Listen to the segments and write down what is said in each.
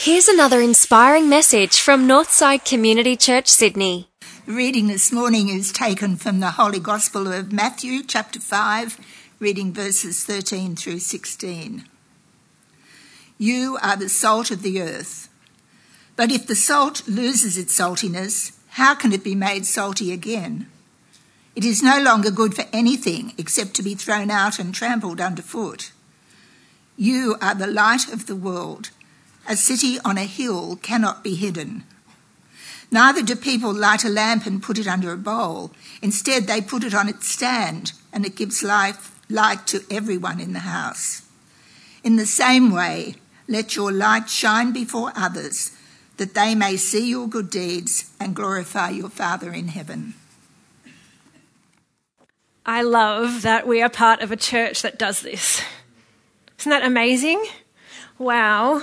Here's another inspiring message from Northside Community Church, Sydney. The reading this morning is taken from the Holy Gospel of Matthew, chapter 5, reading verses 13 through 16. You are the salt of the earth. But if the salt loses its saltiness, how can it be made salty again? It is no longer good for anything except to be thrown out and trampled underfoot. You are the light of the world. A city on a hill cannot be hidden. Neither do people light a lamp and put it under a bowl. Instead, they put it on its stand, and it gives life, light to everyone in the house. In the same way, let your light shine before others, that they may see your good deeds and glorify your Father in heaven. I love that we are part of a church that does this. Isn't that amazing? Wow.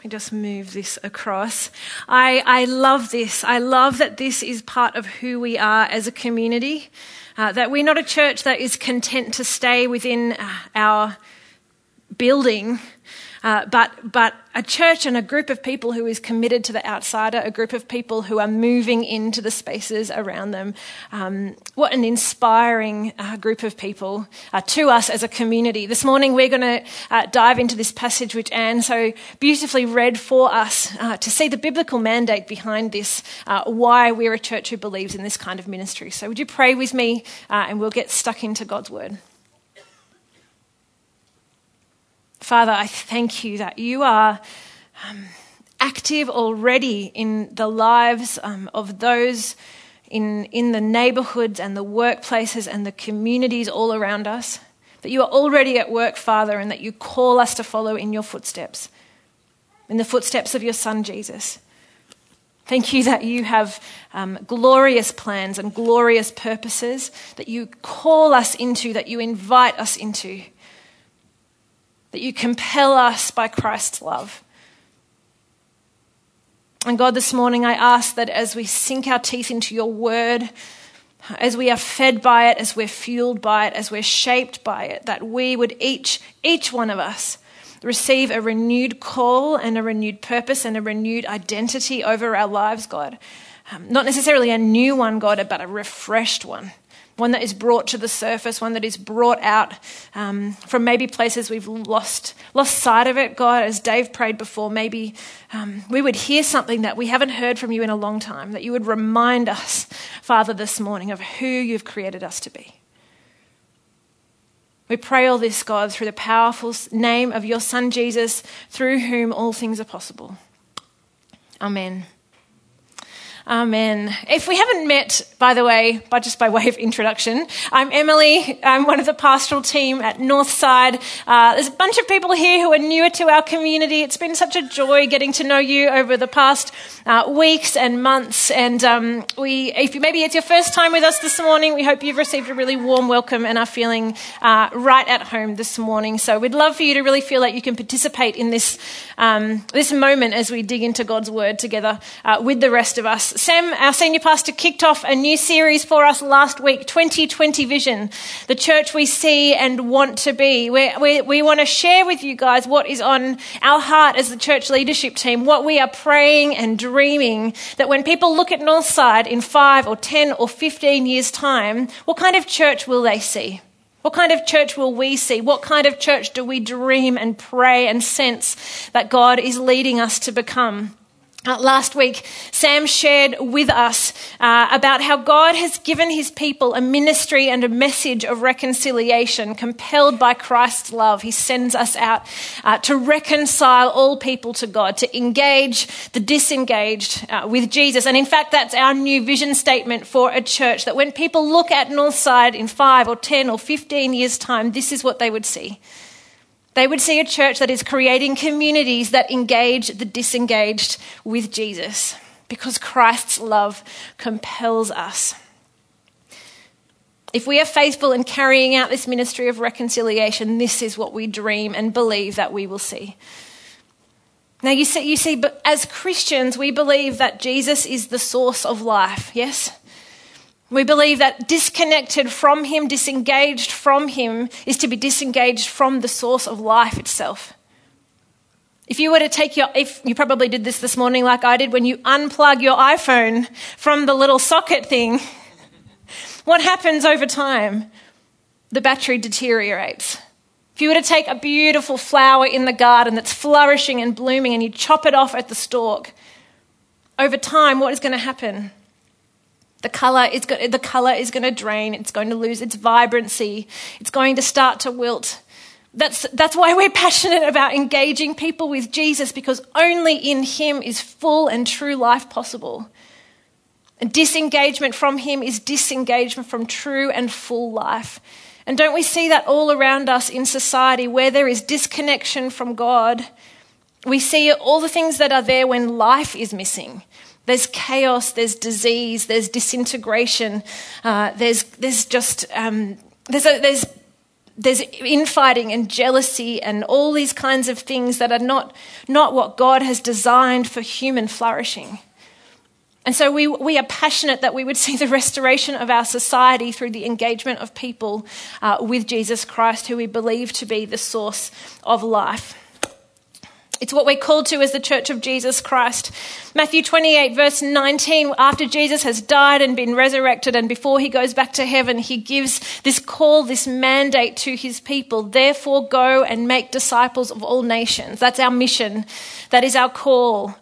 Let me just move this across. I, I love this. I love that this is part of who we are as a community. Uh, that we're not a church that is content to stay within uh, our building uh, but, but a church and a group of people who is committed to the outsider, a group of people who are moving into the spaces around them. Um, what an inspiring uh, group of people uh, to us as a community. This morning we're going to uh, dive into this passage which Anne so beautifully read for us uh, to see the biblical mandate behind this, uh, why we're a church who believes in this kind of ministry. So would you pray with me and we'll get stuck into God's word. Father, I thank you that you are um, active already in the lives um, of those in, in the neighborhoods and the workplaces and the communities all around us. That you are already at work, Father, and that you call us to follow in your footsteps, in the footsteps of your Son, Jesus. Thank you that you have um, glorious plans and glorious purposes that you call us into, that you invite us into that you compel us by Christ's love. And God, this morning I ask that as we sink our teeth into your word, as we are fed by it, as we're fueled by it, as we're shaped by it, that we would each, each one of us, receive a renewed call and a renewed purpose and a renewed identity over our lives, God. Um, not necessarily a new one, God, but a refreshed one one that is brought to the surface, one that is brought out um, from maybe places we've lost, lost sight of it. God, as Dave prayed before, maybe um, we would hear something that we haven't heard from you in a long time, that you would remind us, Father, this morning of who you've created us to be. We pray all this, God, through the powerful name of your Son Jesus, through whom all things are possible. Amen. Amen. If we haven't met, by the way, by just by way of introduction, I'm Emily. I'm one of the pastoral team at Northside. Uh, there's a bunch of people here who are newer to our community. It's been such a joy getting to know you over the past uh, weeks and months. And um, we, if maybe it's your first time with us this morning, we hope you've received a really warm welcome and are feeling uh, right at home this morning. So we'd love for you to really feel like you can participate in this um, this moment as we dig into God's Word together uh, with the rest of us. Sam, our senior pastor, kicked off a new series for us last week 2020 Vision, the church we see and want to be. we we, we want to share with you guys what is on our heart as the church leadership team, what we are praying and dreaming that when people look at Northside in five or 10 or 15 years' time, what kind of church will they see? What kind of church will we see? What kind of church do we dream and pray and sense that God is leading us to become? Uh, last week, Sam shared with us uh, about how God has given his people a ministry and a message of reconciliation, compelled by Christ's love. He sends us out uh, to reconcile all people to God, to engage the disengaged uh, with Jesus. And in fact, that's our new vision statement for a church that when people look at Northside in five or 10 or 15 years' time, this is what they would see. They would see a church that is creating communities that engage the disengaged with Jesus because Christ's love compels us. If we are faithful in carrying out this ministry of reconciliation, this is what we dream and believe that we will see. Now, you see, you see, but as Christians, we believe that Jesus is the source of life, yes? We believe that disconnected from Him, disengaged from Him, is to be disengaged from the source of life itself. If you were to take your, if you probably did this this morning like I did, when you unplug your iPhone from the little socket thing, what happens over time? The battery deteriorates. If you were to take a beautiful flower in the garden that's flourishing and blooming and you chop it off at the stalk, over time, what is going to happen? The color is, go- the color is going to drain, it's going to lose its vibrancy, it's going to start to wilt. That's, that's why we're passionate about engaging people with Jesus because only in Him is full and true life possible. And disengagement from Him is disengagement from true and full life. And don't we see that all around us in society where there is disconnection from God? We see all the things that are there when life is missing. There's chaos, there's disease, there's disintegration, uh, there's, there's just um, there's, a, there's there's infighting and jealousy and all these kinds of things that are not, not what God has designed for human flourishing. And so we, we are passionate that we would see the restoration of our society through the engagement of people uh, with Jesus Christ, who we believe to be the source of life. It's what we're called to as the Church of Jesus Christ. Matthew 28, verse 19, after Jesus has died and been resurrected, and before he goes back to heaven, he gives this call, this mandate to his people. Therefore, go and make disciples of all nations. That's our mission. That is our call.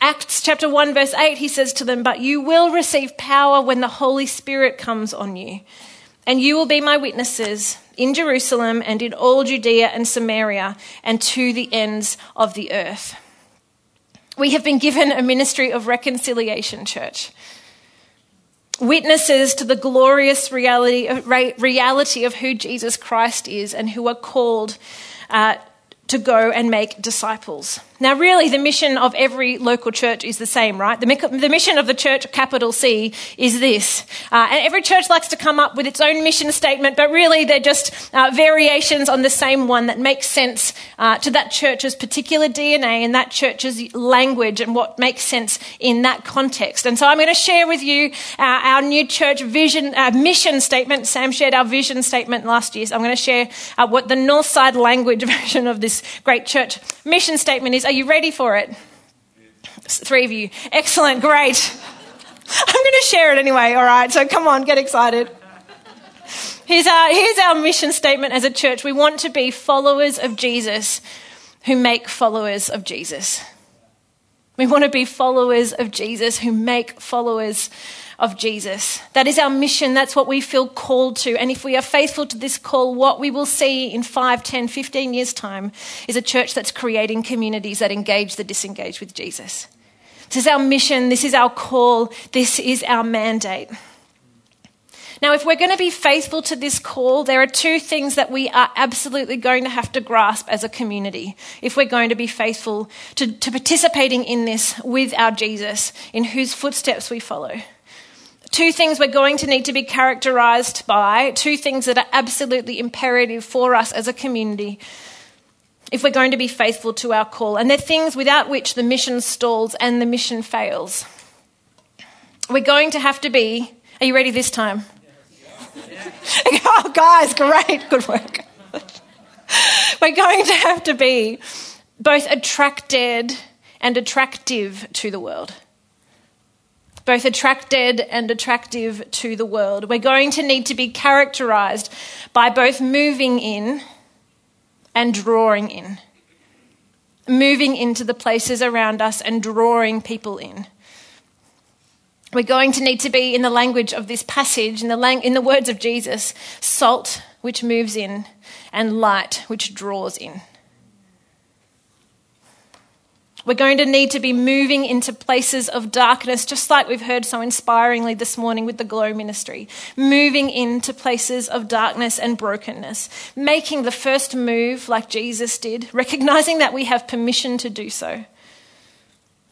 Acts chapter 1, verse 8, he says to them, But you will receive power when the Holy Spirit comes on you, and you will be my witnesses in Jerusalem and in all Judea and Samaria and to the ends of the earth. We have been given a ministry of reconciliation, church. Witnesses to the glorious reality, reality of who Jesus Christ is and who are called uh, to go and make disciples. Now, really, the mission of every local church is the same, right? The, the mission of the church, capital C, is this. Uh, and every church likes to come up with its own mission statement, but really they're just uh, variations on the same one that makes sense uh, to that church's particular DNA and that church's language and what makes sense in that context. And so I'm going to share with you uh, our new church vision, uh, mission statement. Sam shared our vision statement last year. So I'm going to share uh, what the Northside language version of this great church mission statement is. Are you ready for it? Three of you. Excellent, great. I'm going to share it anyway, all right? So come on, get excited. Here's our, here's our mission statement as a church. We want to be followers of Jesus who make followers of Jesus. We want to be followers of Jesus who make followers of Jesus. That is our mission. That's what we feel called to. And if we are faithful to this call, what we will see in 5, 10, 15 years' time is a church that's creating communities that engage the disengaged with Jesus. This is our mission. This is our call. This is our mandate. Now, if we're going to be faithful to this call, there are two things that we are absolutely going to have to grasp as a community if we're going to be faithful to, to participating in this with our Jesus, in whose footsteps we follow two things we're going to need to be characterized by, two things that are absolutely imperative for us as a community if we're going to be faithful to our call. And they're things without which the mission stalls and the mission fails. We're going to have to be, are you ready this time? oh, guys, great, good work. we're going to have to be both attracted and attractive to the world both attracted and attractive to the world. We're going to need to be characterized by both moving in and drawing in. Moving into the places around us and drawing people in. We're going to need to be, in the language of this passage, in the, lang- in the words of Jesus, salt which moves in and light which draws in. We're going to need to be moving into places of darkness, just like we've heard so inspiringly this morning with the Glow Ministry. Moving into places of darkness and brokenness. Making the first move like Jesus did, recognizing that we have permission to do so.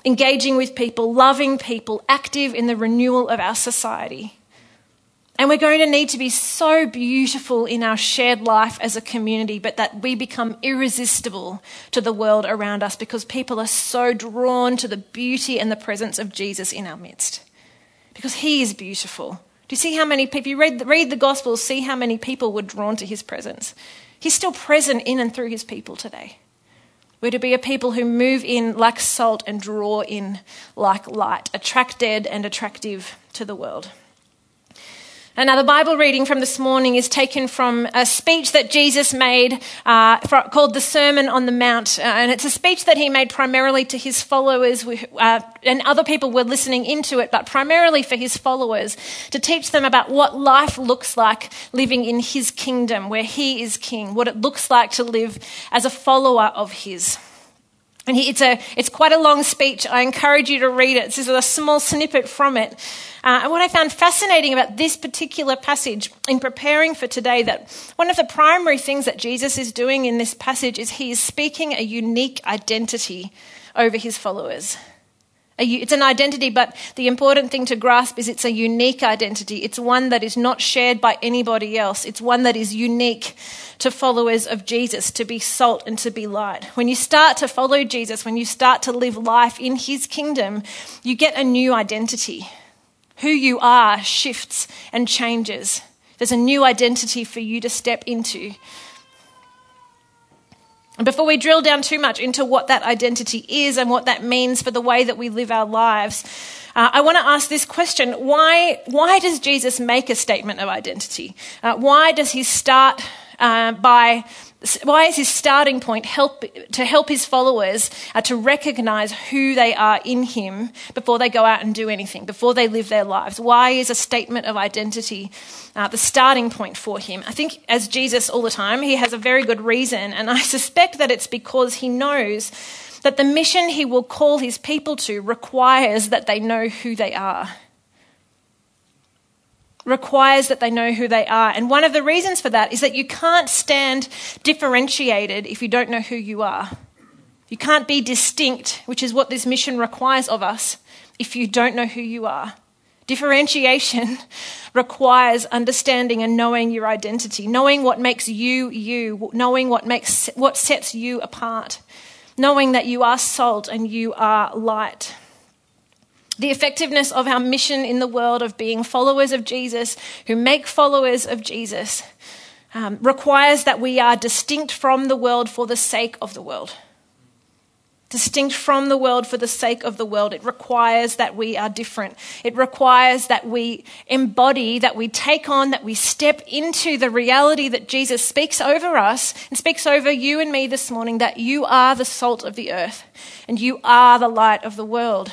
Engaging with people, loving people, active in the renewal of our society. And we're going to need to be so beautiful in our shared life as a community, but that we become irresistible to the world around us because people are so drawn to the beauty and the presence of Jesus in our midst. Because he is beautiful. Do you see how many people, you read, read the Gospels, see how many people were drawn to his presence? He's still present in and through his people today. We're to be a people who move in like salt and draw in like light, attracted and attractive to the world. And now, the Bible reading from this morning is taken from a speech that Jesus made uh, called the Sermon on the Mount. Uh, and it's a speech that he made primarily to his followers, uh, and other people were listening into it, but primarily for his followers to teach them about what life looks like living in his kingdom, where he is king, what it looks like to live as a follower of his. And he, it's, a, it's quite a long speech. I encourage you to read it. This is a small snippet from it. Uh, and what I found fascinating about this particular passage in preparing for today, that one of the primary things that Jesus is doing in this passage is he is speaking a unique identity over his followers. It's an identity, but the important thing to grasp is it's a unique identity. It's one that is not shared by anybody else. It's one that is unique to followers of Jesus, to be salt and to be light. When you start to follow Jesus, when you start to live life in his kingdom, you get a new identity. Who you are shifts and changes. There's a new identity for you to step into. And before we drill down too much into what that identity is and what that means for the way that we live our lives, uh, I want to ask this question why, why does Jesus make a statement of identity? Uh, why does he start uh, by why is his starting point help, to help his followers uh, to recognize who they are in him before they go out and do anything, before they live their lives? Why is a statement of identity uh, the starting point for him? I think, as Jesus all the time, he has a very good reason, and I suspect that it's because he knows that the mission he will call his people to requires that they know who they are requires that they know who they are. And one of the reasons for that is that you can't stand differentiated if you don't know who you are. You can't be distinct, which is what this mission requires of us, if you don't know who you are. Differentiation requires understanding and knowing your identity, knowing what makes you you, knowing what makes what sets you apart, knowing that you are salt and you are light. The effectiveness of our mission in the world of being followers of Jesus, who make followers of Jesus, um, requires that we are distinct from the world for the sake of the world. Distinct from the world for the sake of the world. It requires that we are different. It requires that we embody, that we take on, that we step into the reality that Jesus speaks over us and speaks over you and me this morning that you are the salt of the earth and you are the light of the world.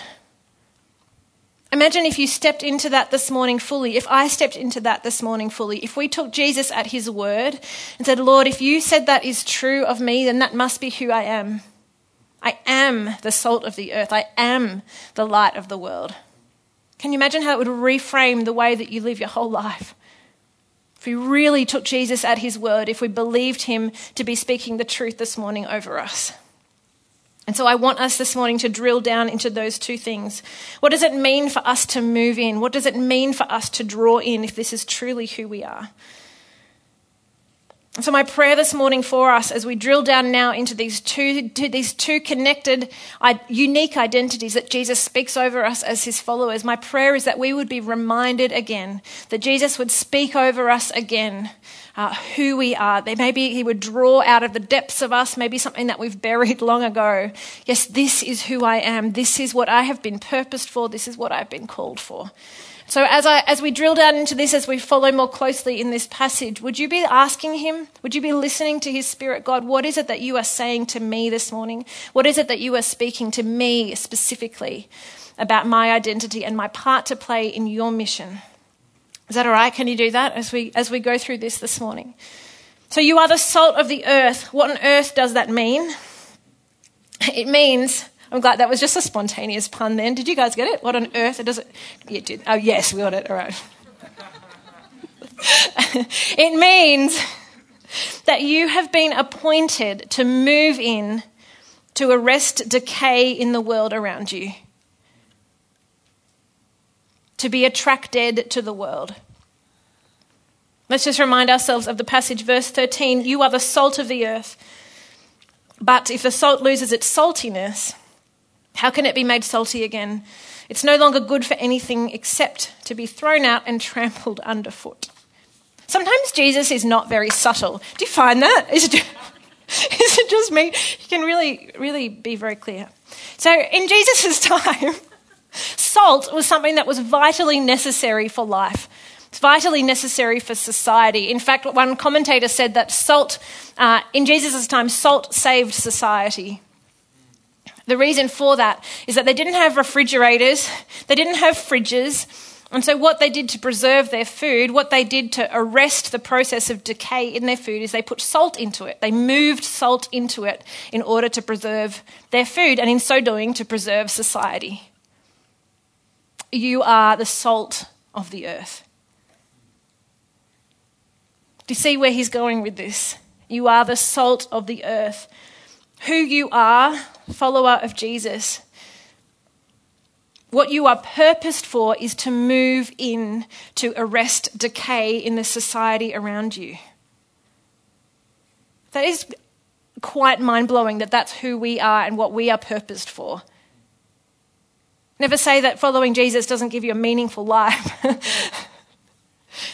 Imagine if you stepped into that this morning fully, if I stepped into that this morning fully, if we took Jesus at his word and said, Lord, if you said that is true of me, then that must be who I am. I am the salt of the earth, I am the light of the world. Can you imagine how it would reframe the way that you live your whole life? If we really took Jesus at his word, if we believed him to be speaking the truth this morning over us. And so I want us this morning to drill down into those two things. What does it mean for us to move in? What does it mean for us to draw in if this is truly who we are? So my prayer this morning for us as we drill down now into these two, these two connected, unique identities that Jesus speaks over us as his followers, my prayer is that we would be reminded again, that Jesus would speak over us again uh, who we are. Maybe he would draw out of the depths of us, maybe something that we've buried long ago. Yes, this is who I am. This is what I have been purposed for. This is what I've been called for. So, as, I, as we drill down into this, as we follow more closely in this passage, would you be asking Him? Would you be listening to His Spirit? God, what is it that you are saying to me this morning? What is it that you are speaking to me specifically about my identity and my part to play in your mission? Is that all right? Can you do that as we, as we go through this this morning? So, you are the salt of the earth. What on earth does that mean? It means I'm glad that was just a spontaneous pun then. Did you guys get it? What on earth? It does it? You did. Oh, yes, we got it. All right. it means that you have been appointed to move in to arrest decay in the world around you, to be attracted to the world. Let's just remind ourselves of the passage, verse 13 You are the salt of the earth. But if the salt loses its saltiness, how can it be made salty again? It's no longer good for anything except to be thrown out and trampled underfoot. Sometimes Jesus is not very subtle. Do you find that? Is it just me? You can really, really be very clear. So in Jesus' time, salt was something that was vitally necessary for life. It's vitally necessary for society. In fact, one commentator said that salt, uh, in Jesus' time, salt saved society. The reason for that is that they didn't have refrigerators, they didn't have fridges, and so, what they did to preserve their food, what they did to arrest the process of decay in their food, is they put salt into it. They moved salt into it in order to preserve their food, and in so doing, to preserve society. You are the salt of the earth. Do you see where he's going with this? You are the salt of the earth. Who you are, follower of Jesus, what you are purposed for is to move in to arrest decay in the society around you. That is quite mind blowing that that's who we are and what we are purposed for. Never say that following Jesus doesn't give you a meaningful life.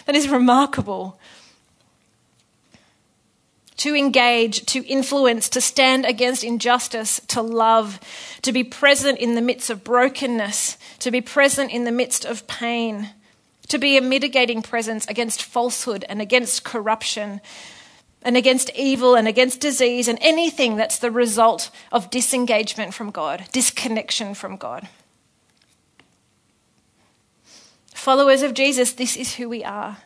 that is remarkable to engage, to influence, to stand against injustice, to love, to be present in the midst of brokenness, to be present in the midst of pain, to be a mitigating presence against falsehood and against corruption and against evil and against disease and anything that's the result of disengagement from God, disconnection from God. Followers of Jesus, this is who we are.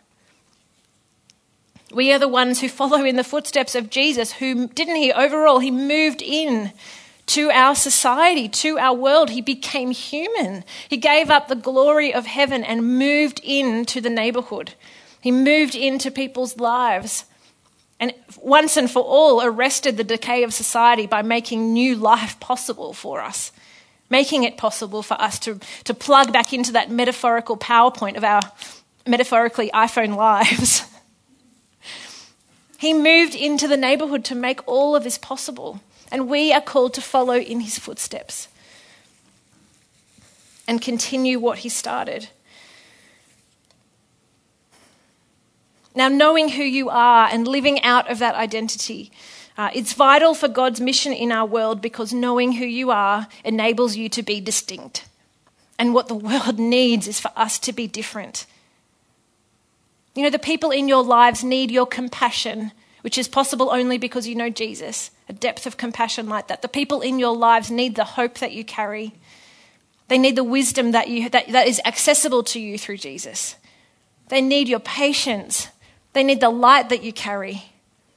We are the ones who follow in the footsteps of Jesus, who, didn't he, overall, he moved in to our society, to our world. He became human. He gave up the glory of heaven and moved into the neighborhood. He moved into people's lives and once and for all arrested the decay of society by making new life possible for us, making it possible for us to, to plug back into that metaphorical PowerPoint of our metaphorically iPhone lives. He moved into the neighborhood to make all of this possible, and we are called to follow in his footsteps and continue what he started. Now, knowing who you are and living out of that identity, uh, it's vital for God's mission in our world because knowing who you are enables you to be distinct. And what the world needs is for us to be different. You know, the people in your lives need your compassion, which is possible only because you know Jesus, a depth of compassion like that. The people in your lives need the hope that you carry. They need the wisdom that, you, that, that is accessible to you through Jesus. They need your patience. They need the light that you carry.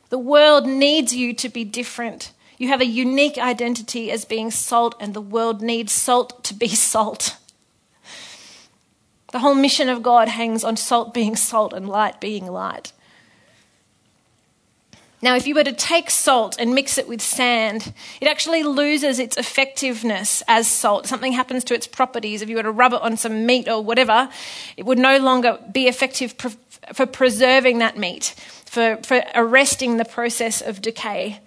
The world needs you to be different. You have a unique identity as being salt, and the world needs salt to be salt. The whole mission of God hangs on salt being salt and light being light. Now, if you were to take salt and mix it with sand, it actually loses its effectiveness as salt. Something happens to its properties. If you were to rub it on some meat or whatever, it would no longer be effective for preserving that meat, for, for arresting the process of decay.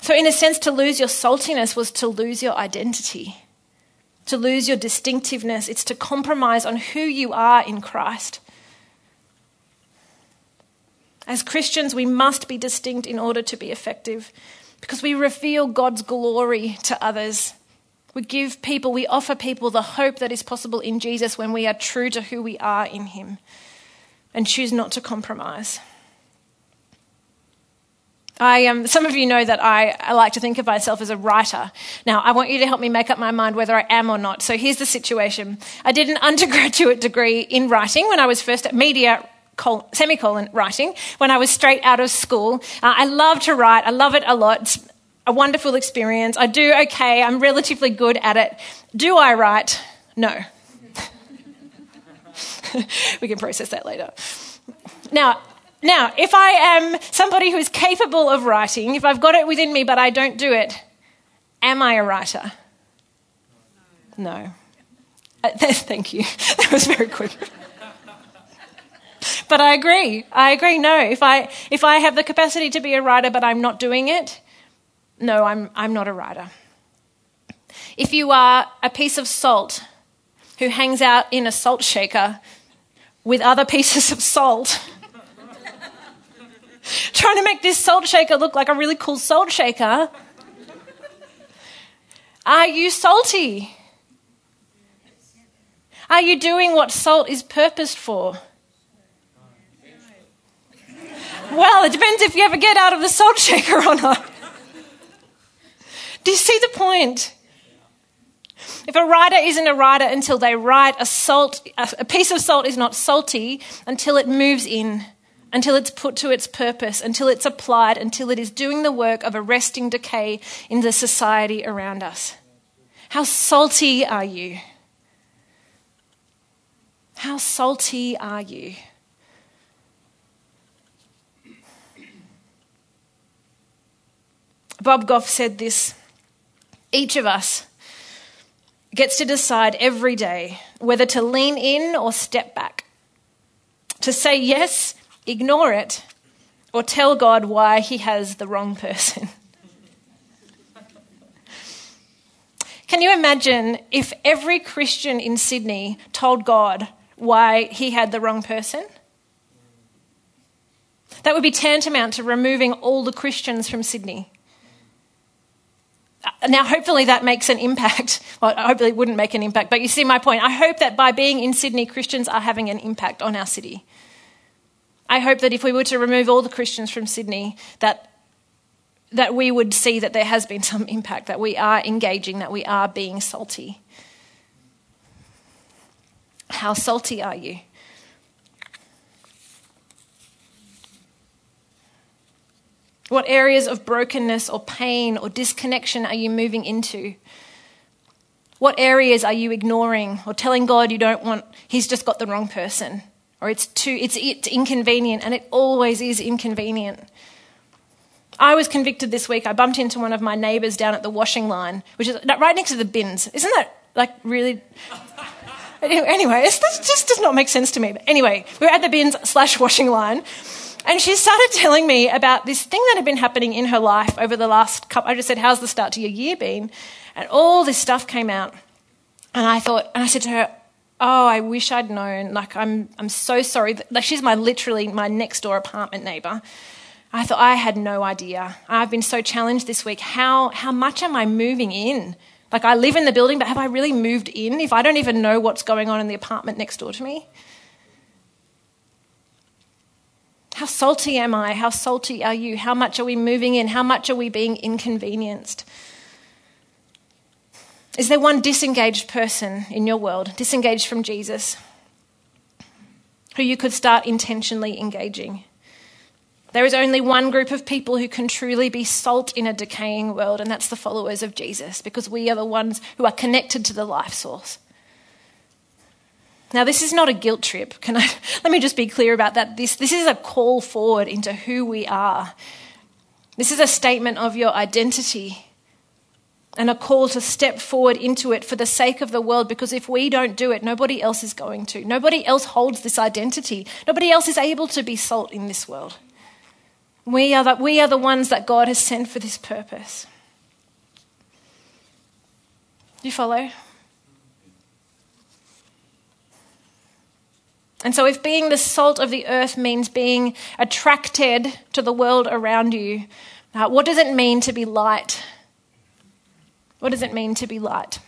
So, in a sense, to lose your saltiness was to lose your identity to lose your distinctiveness, it's to compromise on who you are in Christ. As Christians, we must be distinct in order to be effective because we reveal God's glory to others. We give people, we offer people the hope that is possible in Jesus when we are true to who we are in Him and choose not to compromise. I, um, some of you know that I, I, like to think of myself as a writer. Now, I want you to help me make up my mind whether I am or not. So here's the situation. I did an undergraduate degree in writing when I was first at media semicolon writing when I was straight out of school. Uh, I love to write. I love it a lot. It's a wonderful experience. I do okay. I'm relatively good at it. Do I write? No. we can process that later. Now, now, if I am somebody who is capable of writing, if I've got it within me but I don't do it, am I a writer? No. Uh, thank you. That was very quick. but I agree. I agree. No, if I if I have the capacity to be a writer but I'm not doing it, no, I'm I'm not a writer. If you are a piece of salt who hangs out in a salt shaker with other pieces of salt, trying to make this salt shaker look like a really cool salt shaker. Are you salty? Are you doing what salt is purposed for? Well, it depends if you ever get out of the salt shaker or not. Do you see the point? If a writer isn't a writer until they write, a salt, a piece of salt is not salty until it moves in, until it's put to its purpose, until it's applied, until it is doing the work of arresting decay in the society around us. How salty are you? How salty are you? Bob Goff said this each of us gets to decide every day whether to lean in or step back, to say yes, ignore it, or tell God why he has the wrong person. Can you imagine if every Christian in Sydney told God why he had the wrong person? That would be tantamount to removing all the Christians from Sydney. Uh, now, hopefully, that makes an impact. Well, hopefully, it wouldn't make an impact, but you see my point. I hope that by being in Sydney, Christians are having an impact on our city. I hope that if we were to remove all the Christians from Sydney, that, that we would see that there has been some impact, that we are engaging, that we are being salty. How salty are you? What areas of brokenness or pain or disconnection are you moving into? What areas are you ignoring or telling God you don't want, He's just got the wrong person? Or it's too, it's, it's inconvenient, and it always is inconvenient. I was convicted this week. I bumped into one of my neighbours down at the washing line, which is right next to the bins. Isn't that like really? Anyway, this just does not make sense to me. But anyway, we we're at the bins slash washing line, and she started telling me about this thing that had been happening in her life over the last couple. I just said, "How's the start to your year been?" And all this stuff came out, and I thought, and I said to her, "Oh, I wish I'd known. Like, I'm, I'm so sorry. Like, she's my literally my next door apartment neighbor." I thought I had no idea. I've been so challenged this week. How how much am I moving in? Like, I live in the building, but have I really moved in if I don't even know what's going on in the apartment next door to me? How salty am I? How salty are you? How much are we moving in? How much are we being inconvenienced? Is there one disengaged person in your world, disengaged from Jesus, who you could start intentionally engaging? There is only one group of people who can truly be salt in a decaying world, and that's the followers of Jesus, because we are the ones who are connected to the life source. Now, this is not a guilt trip. Can I, let me just be clear about that. This, this is a call forward into who we are. This is a statement of your identity and a call to step forward into it for the sake of the world because if we don't do it, nobody else is going to. Nobody else holds this identity. Nobody else is able to be salt in this world. We are the, we are the ones that God has sent for this purpose. You follow? And so, if being the salt of the earth means being attracted to the world around you, uh, what does it mean to be light? What does it mean to be light?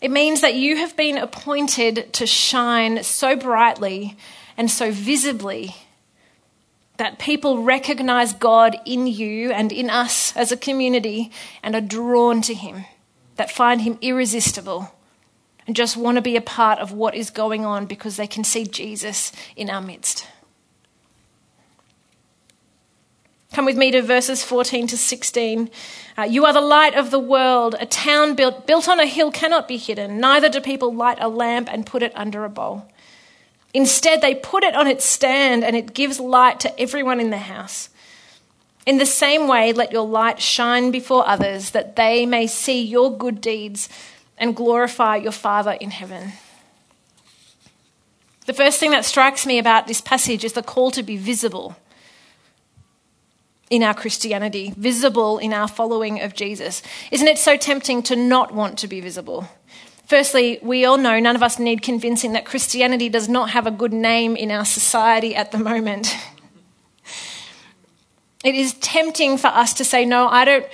It means that you have been appointed to shine so brightly and so visibly that people recognize God in you and in us as a community and are drawn to Him, that find Him irresistible and just want to be a part of what is going on because they can see Jesus in our midst. Come with me to verses 14 to 16. Uh, you are the light of the world. A town built, built on a hill cannot be hidden. Neither do people light a lamp and put it under a bowl. Instead, they put it on its stand and it gives light to everyone in the house. In the same way, let your light shine before others that they may see your good deeds and glorify your Father in heaven. The first thing that strikes me about this passage is the call to be visible in our Christianity, visible in our following of Jesus. Isn't it so tempting to not want to be visible? Firstly, we all know, none of us need convincing that Christianity does not have a good name in our society at the moment. It is tempting for us to say, no, I don't,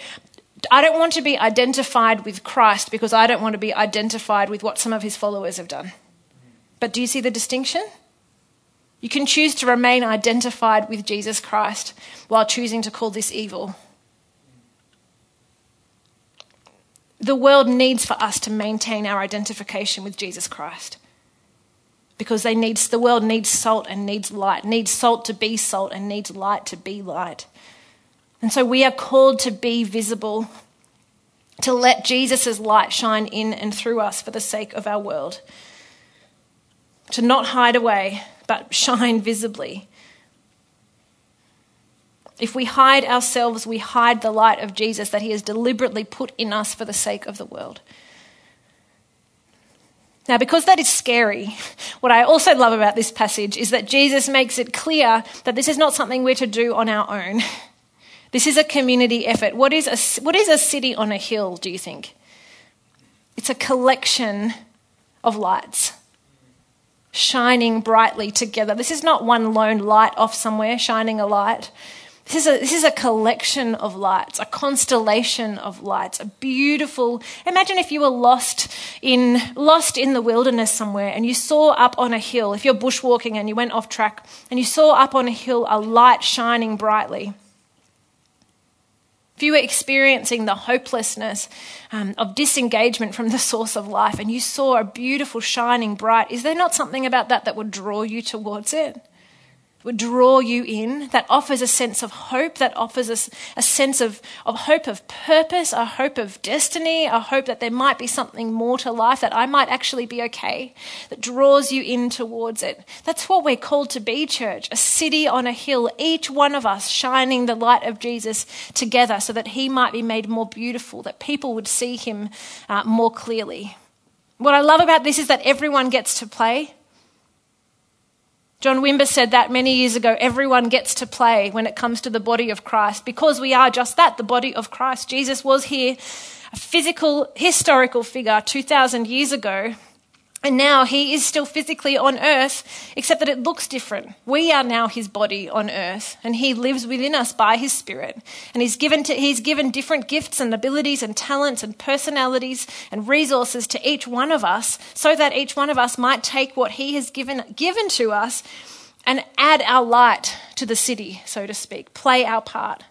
I don't want to be identified with Christ because I don't want to be identified with what some of his followers have done. But do you see the distinction? You can choose to remain identified with Jesus Christ while choosing to call this evil. The world needs for us to maintain our identification with Jesus Christ because they needs, the world needs salt and needs light, needs salt to be salt and needs light to be light. And so we are called to be visible, to let Jesus' light shine in and through us for the sake of our world. To not hide away, but shine visibly. If we hide ourselves, we hide the light of Jesus that He has deliberately put in us for the sake of the world. Now, because that is scary, what I also love about this passage is that Jesus makes it clear that this is not something we're to do on our own. This is a community effort. What is a, what is a city on a hill, do you think? It's a collection of lights shining brightly together. This is not one lone light off somewhere shining a light. This is, a, this is a collection of lights, a constellation of lights, a beautiful. Imagine if you were lost in, lost in the wilderness somewhere and you saw up on a hill, if you're bushwalking and you went off track, and you saw up on a hill a light shining brightly. If you were experiencing the hopelessness um, of disengagement from the source of life and you saw a beautiful, shining bright, is there not something about that that would draw you towards it? Would draw you in, that offers a sense of hope, that offers us a sense of, of hope of purpose, a hope of destiny, a hope that there might be something more to life, that I might actually be okay, that draws you in towards it. That's what we're called to be, church a city on a hill, each one of us shining the light of Jesus together so that he might be made more beautiful, that people would see him uh, more clearly. What I love about this is that everyone gets to play. John Wimber said that many years ago everyone gets to play when it comes to the body of Christ because we are just that, the body of Christ. Jesus was here, a physical, historical figure 2,000 years ago, and now he is still physically on earth, except that it looks different. We are now his body on earth, and he lives within us by his spirit. And he's given, to, he's given different gifts and abilities and talents and personalities and resources to each one of us so that each one of us might take what he has given, given to us and add our light to the city, so to speak, play our part.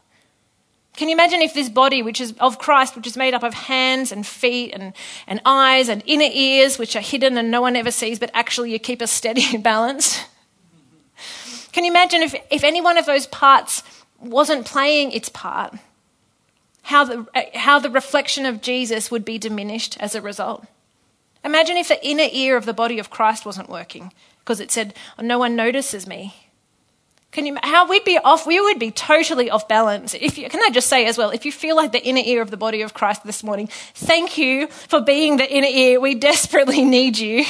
Can you imagine if this body, which is of Christ, which is made up of hands and feet and, and eyes and inner ears, which are hidden and no one ever sees, but actually you keep us steady and balanced? Can you imagine if, if any one of those parts wasn't playing its part, how the, how the reflection of Jesus would be diminished as a result? Imagine if the inner ear of the body of Christ wasn't working because it said, oh, No one notices me. Can you, how we'd be off, we would be totally off balance. If you, can I just say as well, if you feel like the inner ear of the body of Christ this morning, thank you for being the inner ear. We desperately need you.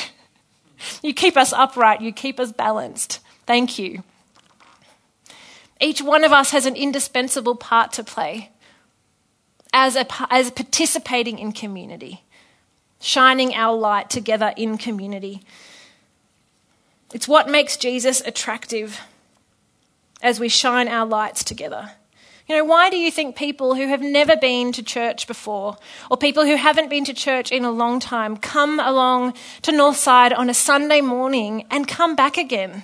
You keep us upright, you keep us balanced. Thank you. Each one of us has an indispensable part to play as, a, as participating in community, shining our light together in community. It's what makes Jesus attractive as we shine our lights together. You know, why do you think people who have never been to church before, or people who haven't been to church in a long time, come along to Northside on a Sunday morning and come back again?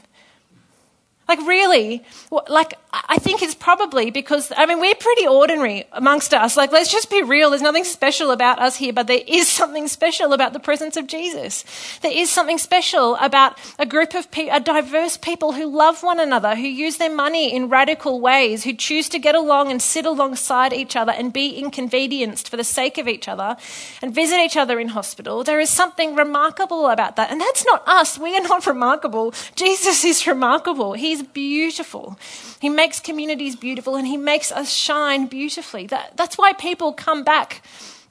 Like, really? Like, I think it's probably because, I mean, we're pretty ordinary amongst us. Like, let's just be real. There's nothing special about us here, but there is something special about the presence of Jesus. There is something special about a group of a diverse people who love one another, who use their money in radical ways, who choose to get along and sit alongside each other and be inconvenienced for the sake of each other and visit each other in hospital. There is something remarkable about that. And that's not us. We are not remarkable. Jesus is remarkable. He's beautiful. He makes communities beautiful and He makes us shine beautifully. That, that's why people come back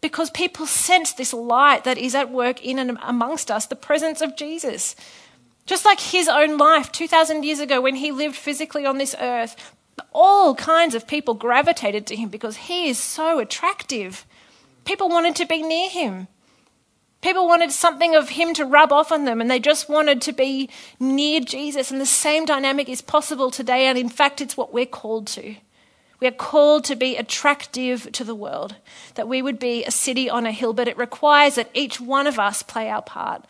because people sense this light that is at work in and amongst us, the presence of Jesus. Just like his own life 2,000 years ago when he lived physically on this earth, all kinds of people gravitated to him because he is so attractive. People wanted to be near him. People wanted something of him to rub off on them, and they just wanted to be near Jesus. And the same dynamic is possible today, and in fact, it's what we're called to. We are called to be attractive to the world, that we would be a city on a hill, but it requires that each one of us play our part.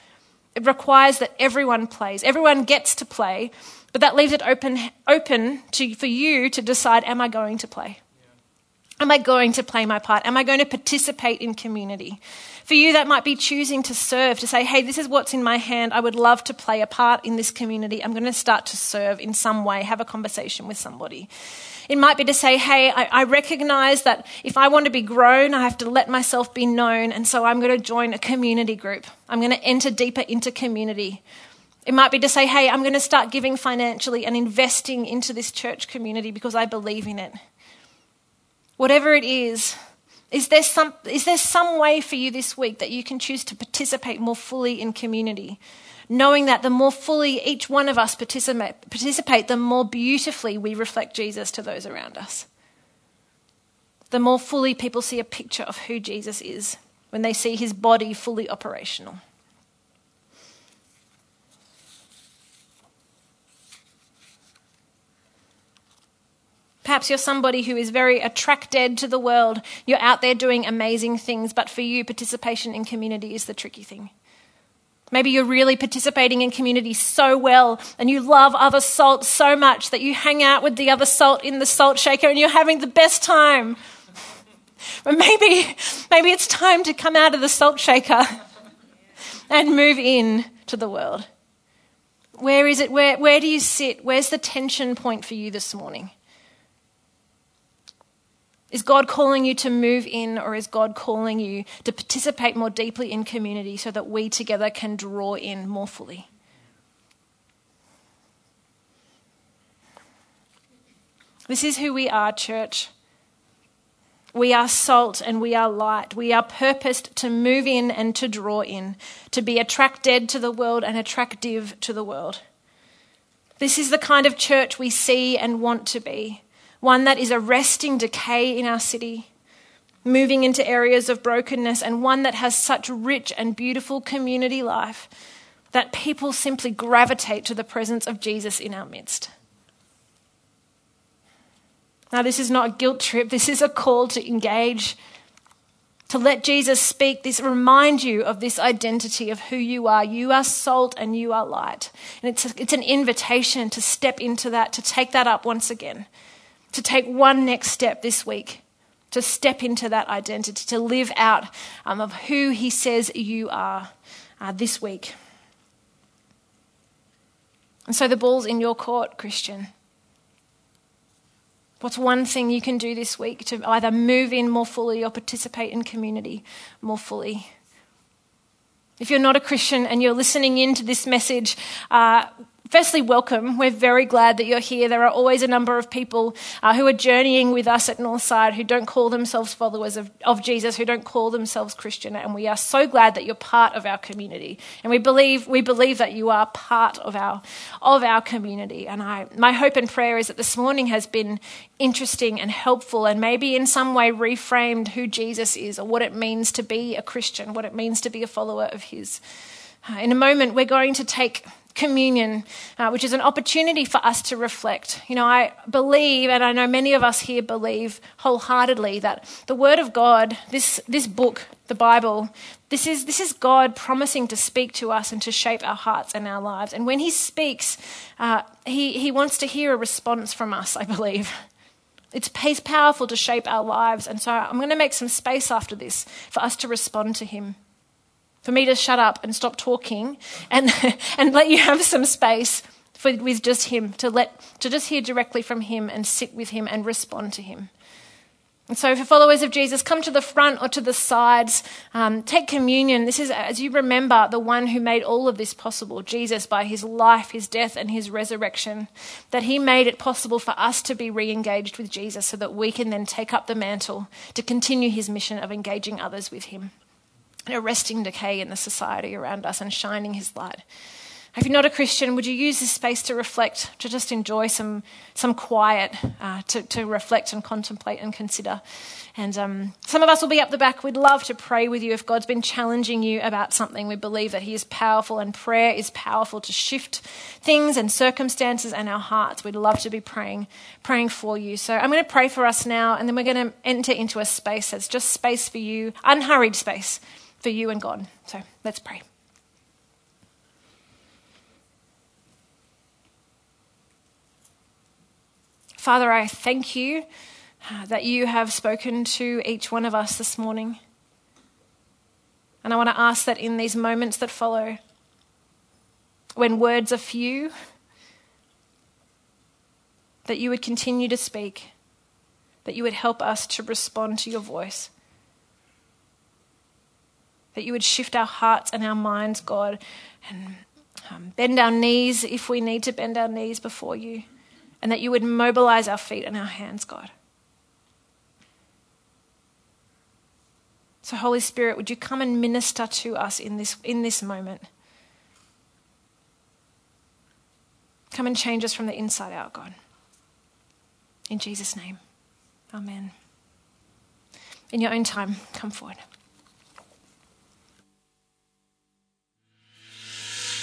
It requires that everyone plays, everyone gets to play, but that leaves it open, open to, for you to decide am I going to play? Am I going to play my part? Am I going to participate in community? For you, that might be choosing to serve, to say, hey, this is what's in my hand. I would love to play a part in this community. I'm going to start to serve in some way, have a conversation with somebody. It might be to say, hey, I, I recognize that if I want to be grown, I have to let myself be known. And so I'm going to join a community group. I'm going to enter deeper into community. It might be to say, hey, I'm going to start giving financially and investing into this church community because I believe in it. Whatever it is, is there, some, is there some way for you this week that you can choose to participate more fully in community? Knowing that the more fully each one of us participate, participate, the more beautifully we reflect Jesus to those around us. The more fully people see a picture of who Jesus is when they see his body fully operational. Perhaps you're somebody who is very attracted to the world. You're out there doing amazing things, but for you, participation in community is the tricky thing. Maybe you're really participating in community so well and you love other salt so much that you hang out with the other salt in the salt shaker and you're having the best time. But maybe, maybe it's time to come out of the salt shaker and move in to the world. Where is it? Where, where do you sit? Where's the tension point for you this morning? Is God calling you to move in, or is God calling you to participate more deeply in community so that we together can draw in more fully? This is who we are, church. We are salt and we are light. We are purposed to move in and to draw in, to be attracted to the world and attractive to the world. This is the kind of church we see and want to be one that is arresting decay in our city, moving into areas of brokenness, and one that has such rich and beautiful community life that people simply gravitate to the presence of Jesus in our midst. Now, this is not a guilt trip, this is a call to engage. To let Jesus speak, this remind you of this identity of who you are. You are salt and you are light. And it's, a, it's an invitation to step into that, to take that up once again to take one next step this week, to step into that identity, to live out um, of who He says you are uh, this week. And so the ball's in your court, Christian. What's one thing you can do this week to either move in more fully or participate in community more fully? If you're not a Christian and you're listening in to this message, uh, Firstly, welcome. We're very glad that you're here. There are always a number of people uh, who are journeying with us at Northside who don't call themselves followers of, of Jesus, who don't call themselves Christian, and we are so glad that you're part of our community. And we believe we believe that you are part of our of our community. And I, my hope and prayer is that this morning has been interesting and helpful, and maybe in some way reframed who Jesus is or what it means to be a Christian, what it means to be a follower of His. Uh, in a moment, we're going to take communion, uh, which is an opportunity for us to reflect. You know, I believe, and I know many of us here believe wholeheartedly that the Word of God, this, this book, the Bible, this is, this is God promising to speak to us and to shape our hearts and our lives. And when He speaks, uh, he, he wants to hear a response from us, I believe. It's, it's powerful to shape our lives. And so I'm going to make some space after this for us to respond to Him for me to shut up and stop talking and, and let you have some space for, with just him, to, let, to just hear directly from him and sit with him and respond to him. And so, for followers of Jesus, come to the front or to the sides. Um, take communion. This is as you remember the one who made all of this possible Jesus, by his life, his death, and his resurrection. That he made it possible for us to be re engaged with Jesus so that we can then take up the mantle to continue his mission of engaging others with him and arresting decay in the society around us and shining his light. If you're not a Christian, would you use this space to reflect, to just enjoy some, some quiet, uh, to, to reflect and contemplate and consider? And um, some of us will be up the back. We'd love to pray with you if God's been challenging you about something. We believe that He is powerful and prayer is powerful to shift things and circumstances and our hearts. We'd love to be praying, praying for you. So I'm going to pray for us now, and then we're going to enter into a space that's just space for you, unhurried space for you and God. So let's pray. Father, I thank you uh, that you have spoken to each one of us this morning. And I want to ask that in these moments that follow, when words are few, that you would continue to speak, that you would help us to respond to your voice, that you would shift our hearts and our minds, God, and um, bend our knees if we need to bend our knees before you and that you would mobilize our feet and our hands, God. So, Holy Spirit, would you come and minister to us in this, in this moment? Come and change us from the inside out, God. In Jesus' name, Amen. In your own time, come forward.